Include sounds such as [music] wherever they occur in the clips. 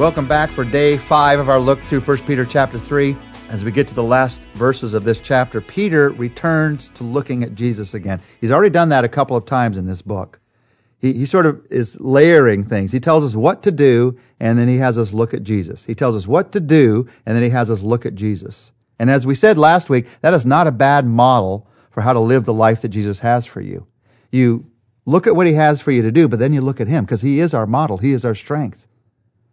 Welcome back for day five of our look through 1 Peter chapter 3. As we get to the last verses of this chapter, Peter returns to looking at Jesus again. He's already done that a couple of times in this book. He, he sort of is layering things. He tells us what to do, and then he has us look at Jesus. He tells us what to do, and then he has us look at Jesus. And as we said last week, that is not a bad model for how to live the life that Jesus has for you. You look at what he has for you to do, but then you look at him because he is our model. He is our strength.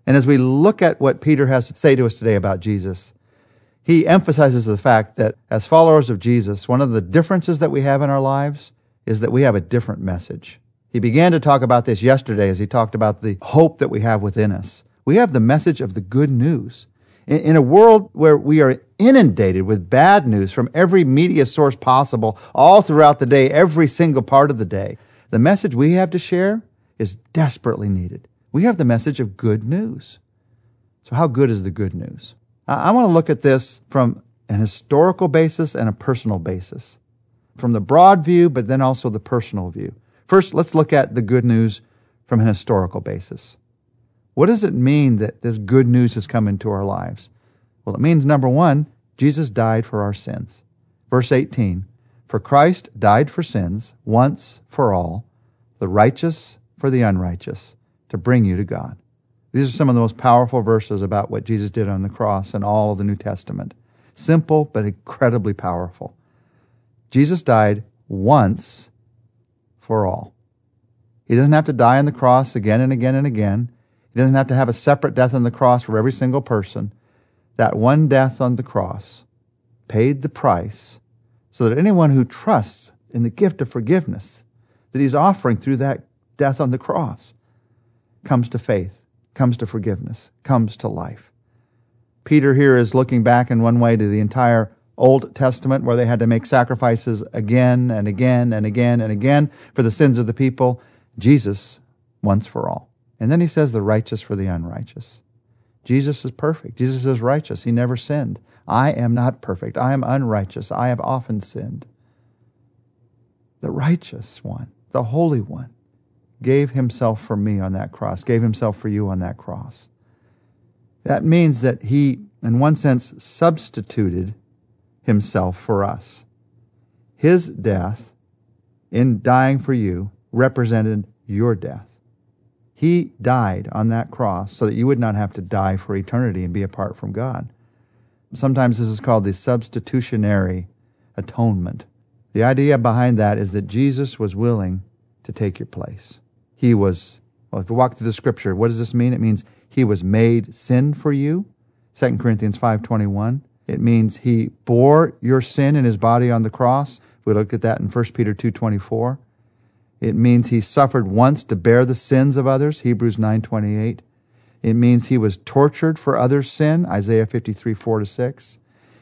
And as we look at what Peter has to say to us today about Jesus, he emphasizes the fact that as followers of Jesus, one of the differences that we have in our lives is that we have a different message. He began to talk about this yesterday as he talked about the hope that we have within us. We have the message of the good news. In, a world where we are inundated with bad news from every media source possible, all throughout the day, every single part of the day, the message we have to share is desperately needed. We have the message of good news. So, how good is the good news? I, want to look at this from an historical basis and a personal basis, from the broad view, but then also the personal view. First, let's look at the good news from an historical basis. What does it mean that this good news has come into our lives? Well, it means number one, Jesus died for our sins. Verse 18 For Christ died for sins once for all, the righteous for the unrighteous, to bring you to God. These are some of the most powerful verses about what Jesus did on the cross in all of the New Testament. Simple, but incredibly powerful. Jesus died once for all. He doesn't have to die on the cross again and again and again. He doesn't have to have a separate death on the cross for every single person. That one death on the cross paid the price so that anyone who trusts in the gift of forgiveness that he's offering through that death on the cross comes to faith, comes to forgiveness, comes to life. Peter here is looking back in one way to the entire Old Testament where they had to make sacrifices again and again and again and again for the sins of the people. Jesus, once for all. And then he says the righteous for the unrighteous. Jesus is perfect. Jesus is righteous. He never sinned. I am not perfect. I am unrighteous. I have often sinned. The righteous one, the holy one, gave himself for me on that cross, gave himself for you on that cross. That means that he, in one sense, substituted himself for us. His death, in dying for you, represented your death. He died on that cross so that you would not have to die for eternity and be apart from God. Sometimes this is called the substitutionary atonement. The idea behind that is that Jesus was willing to take your place. He was, well, if we walk through the scripture, what does this mean? It means he was made sin for you. 2 Corinthians 5.21. It means he bore your sin in his body on the cross. We look at that in 1 Peter 2.24. It means he suffered once to bear the sins of others, Hebrews 9.28. It means he was tortured for others' sin, Isaiah 53, 4 to 6.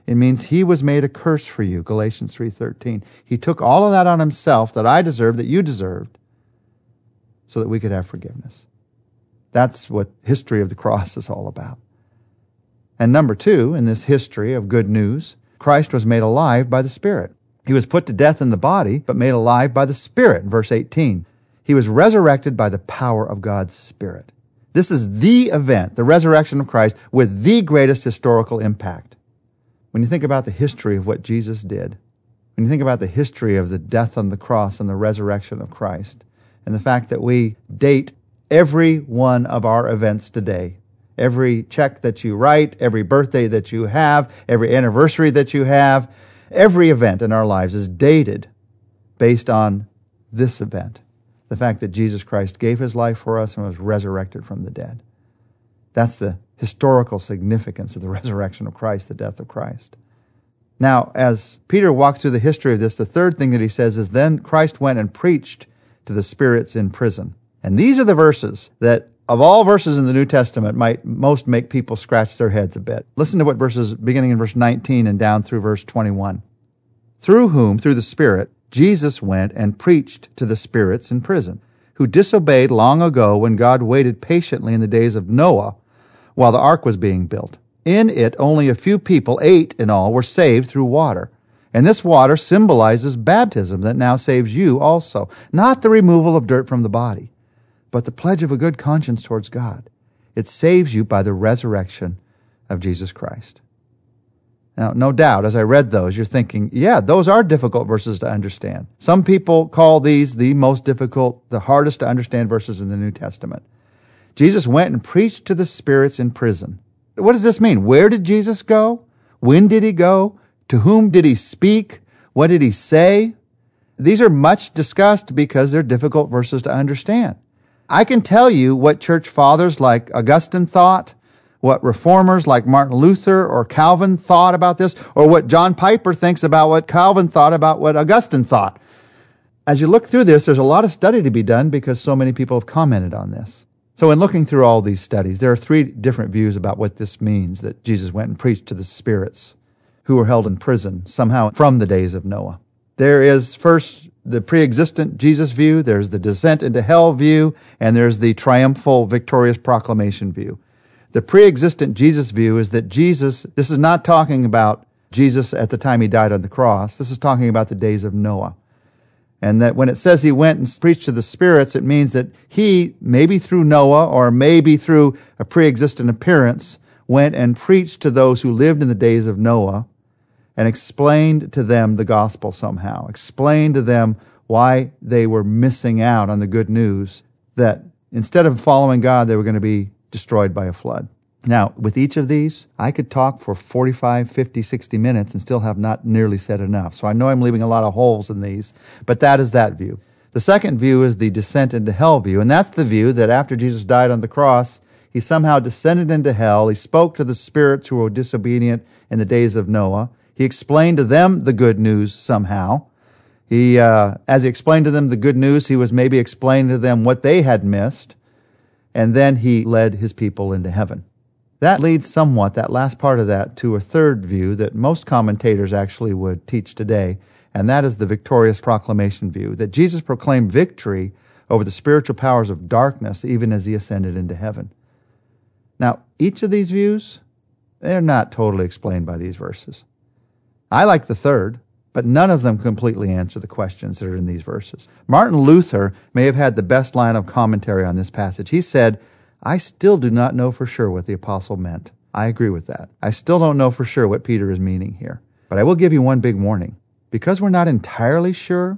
It means he was made a curse for you, Galatians 3.13. He took all of that on himself that I deserved, that you deserved, so that we could have forgiveness. That's what history of the cross is all about. And number two, in this history of good news, Christ was made alive by the Spirit. He was put to death in the body, but made alive by the Spirit, in verse 18. He was resurrected by the power of God's Spirit. This is the event, the resurrection of Christ, with the greatest historical impact. When you think about the history of what Jesus did, when you think about the history of the death on the cross and the resurrection of Christ, and the fact that we date every one of our events today Every check that you write, every birthday that you have, every anniversary that you have, every event in our lives is dated based on this event the fact that Jesus Christ gave his life for us and was resurrected from the dead. That's the historical significance of the [laughs] resurrection of Christ, the death of Christ. Now, as Peter walks through the history of this, the third thing that he says is then Christ went and preached to the spirits in prison. And these are the verses that of all verses in the New Testament might most make people scratch their heads a bit. Listen to what verses beginning in verse 19 and down through verse 21. Through whom, through the Spirit, Jesus went and preached to the spirits in prison, who disobeyed long ago when God waited patiently in the days of Noah while the ark was being built. In it, only a few people, eight in all, were saved through water. And this water symbolizes baptism that now saves you also, not the removal of dirt from the body but the pledge of a good conscience towards God. It saves you by the resurrection of Jesus Christ. Now, no doubt, as I read those, you're thinking, yeah, those are difficult verses to understand. Some people call these the most difficult, the hardest to understand verses in the New Testament. Jesus went and preached to the spirits in prison. What does this mean? Where did Jesus go? When did he go? To whom did he speak? What did he say? These are much discussed because they're difficult verses to understand. I can tell you what church fathers like Augustine thought, what reformers like Martin Luther or Calvin thought about this, or what John Piper thinks about what Calvin thought about what Augustine thought. As you look through this, there's a lot of study to be done because so many people have commented on this. So, in looking through all these studies, there are three different views about what this means that Jesus went and preached to the spirits who were held in prison somehow from the days of Noah. There is first the pre existent Jesus view, there's the descent into hell view, and there's the triumphal, victorious proclamation view. The pre existent Jesus view is that Jesus, this is not talking about Jesus at the time he died on the cross, this is talking about the days of Noah. And that when it says he went and preached to the spirits, it means that he, maybe through Noah or maybe through a pre existent appearance, went and preached to those who lived in the days of Noah and explained to them the gospel somehow, explained to them why they were missing out on the good news that instead of following God, they were going to be destroyed by a flood. Now, with each of these, I could talk for 45, 50, 60 minutes and still have not nearly said enough. So I know I'm leaving a lot of holes in these, but that is that view. The second view is the descent into hell view, and that's the view that after Jesus died on the cross, he somehow descended into hell. He spoke to the spirits who were disobedient in the days of Noah. He explained to them the good news somehow. He, uh, as he explained to them the good news, he was maybe explaining to them what they had missed, and then he led his people into heaven. That leads somewhat, that last part of that, to a third view that most commentators actually would teach today, and that is the victorious proclamation view that Jesus proclaimed victory over the spiritual powers of darkness even as he ascended into heaven. Now, each of these views, they're not totally explained by these verses. I like the third, but none of them completely answer the questions that are in these verses. Martin Luther may have had the best line of commentary on this passage. He said, I still do not know for sure what the apostle meant. I agree with that. I still don't know for sure what Peter is meaning here. But I will give you one big warning. Because we're not entirely sure,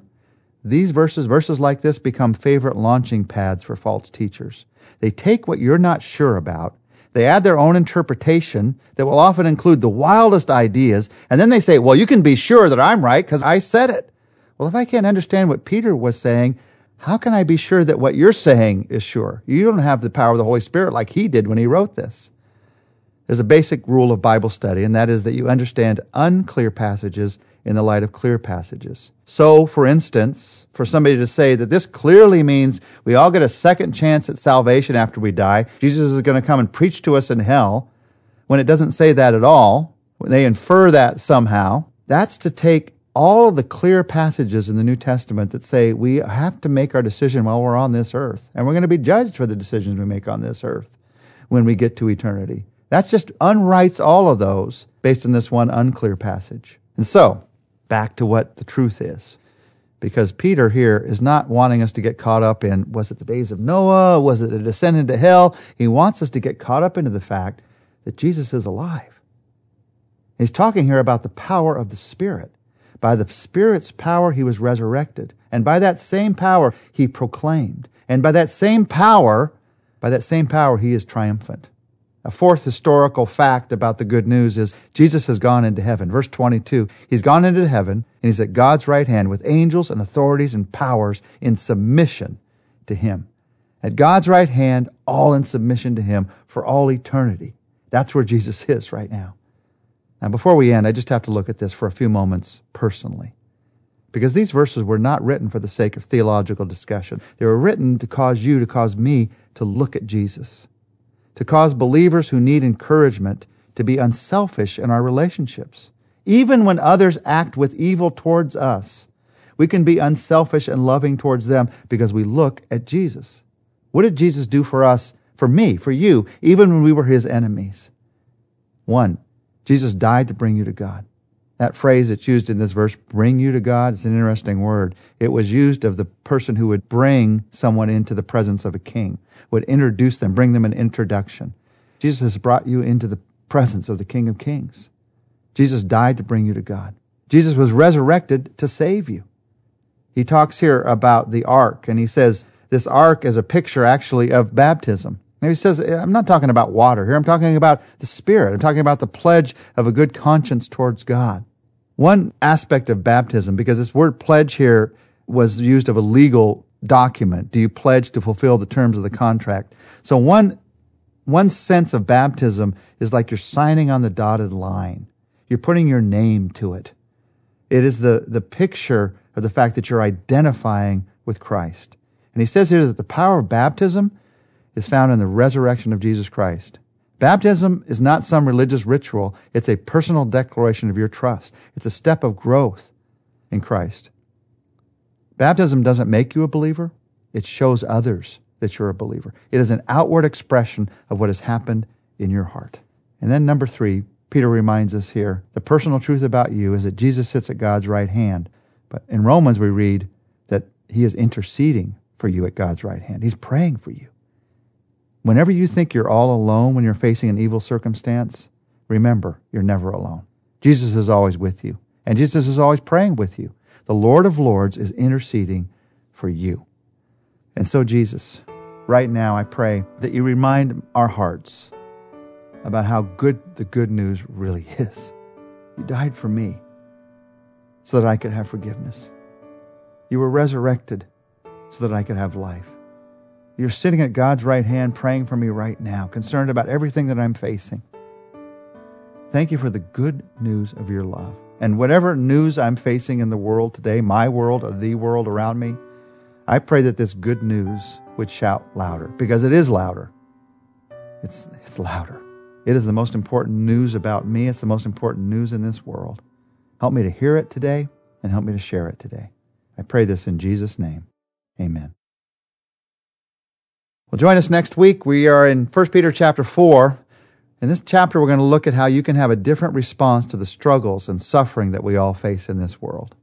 these verses, verses like this, become favorite launching pads for false teachers. They take what you're not sure about, they add their own interpretation that will often include the wildest ideas, and then they say, well, you can be sure that I'm right because I said it. Well, if I can't understand what Peter was saying, how can I be sure that what you're saying is sure? You don't have the power of the Holy Spirit like he did when he wrote this. There's a basic rule of Bible study, and that is that you understand unclear passages in the light of clear passages. So, for instance, for somebody to say that this clearly means we all get a second chance at salvation after we die, Jesus is going to come and preach to us in hell, when it doesn't say that at all, when they infer that somehow, that's to take all of the clear passages in the New Testament that say we have to make our decision while we're on this earth, and we're going to be judged for the decisions we make on this earth when we get to eternity. That's just unwrites all of those based on this one unclear passage. And so, back to what the truth is. Because Peter here is not wanting us to get caught up in was it the days of Noah? Was it a descent into hell? He wants us to get caught up into the fact that Jesus is alive. He's talking here about the power of the Spirit. By the Spirit's power, he was resurrected. And by that same power, he proclaimed. And by that same power, by that same power, he is triumphant. A fourth historical fact about the good news is Jesus has gone into heaven. Verse 22, he's gone into heaven and he's at God's right hand with angels and authorities and powers in submission to him. At God's right hand, all in submission to him for all eternity. That's where Jesus is right now. Now, before we end, I just have to look at this for a few moments personally. Because these verses were not written for the sake of theological discussion. They were written to cause you, to cause me to look at Jesus, to cause believers who need encouragement to be unselfish in our relationships. Even when others act with evil towards us, we can be unselfish and loving towards them because we look at Jesus. What did Jesus do for us, for me, for you, even when we were his enemies? One, Jesus died to bring you to God. That phrase that's used in this verse, bring you to God, is an interesting word. It was used of the person who would bring someone into the presence of a king, would introduce them, bring them an introduction. Jesus has brought you into the presence of the King of Kings. Jesus died to bring you to God. Jesus was resurrected to save you. He talks here about the ark, and he says this ark is a picture actually of baptism. And he says, I'm not talking about water here. I'm talking about the Spirit. I'm talking about the pledge of a good conscience towards God. One aspect of baptism, because this word pledge here was used of a legal document. Do you pledge to fulfill the terms of the contract? So one, one sense of baptism is like you're signing on the dotted line. You're putting your name to it. It is the, the picture of the fact that you're identifying with Christ. And he says here that the power of baptism is found in the resurrection of Jesus Christ. Baptism is not some religious ritual. It's a personal declaration of your trust. It's a step of growth in Christ. Baptism doesn't make you a believer. It shows others that you're a believer. It is an outward expression of what has happened in your heart. And then number three, Peter reminds us here, the personal truth about you is that Jesus sits at God's right hand. But in Romans, we read that he is interceding for you at God's right hand. He's praying for you. Whenever you think you're all alone when you're facing an evil circumstance, remember, you're never alone. Jesus is always with you, and Jesus is always praying with you. The Lord of Lords is interceding for you. And so, Jesus, right now, I pray that you remind our hearts about how good the good news really [laughs] is. You died for me so that I could have forgiveness. You were resurrected so that I could have life. You're sitting at God's right hand praying for me right now, concerned about everything that I'm facing. Thank you for the good news of your love. And whatever news I'm facing in the world today, my world or the world around me, I pray that this good news would shout louder because it is louder. It's, it's louder. It is the most important news about me. It's the most important news in this world. Help me to hear it today and help me to share it today. I pray this in Jesus' name. Amen. Well, join us next week. We are in 1 Peter chapter 4. In this chapter, we're going to look at how you can have a different response to the struggles and suffering that we all face in this world.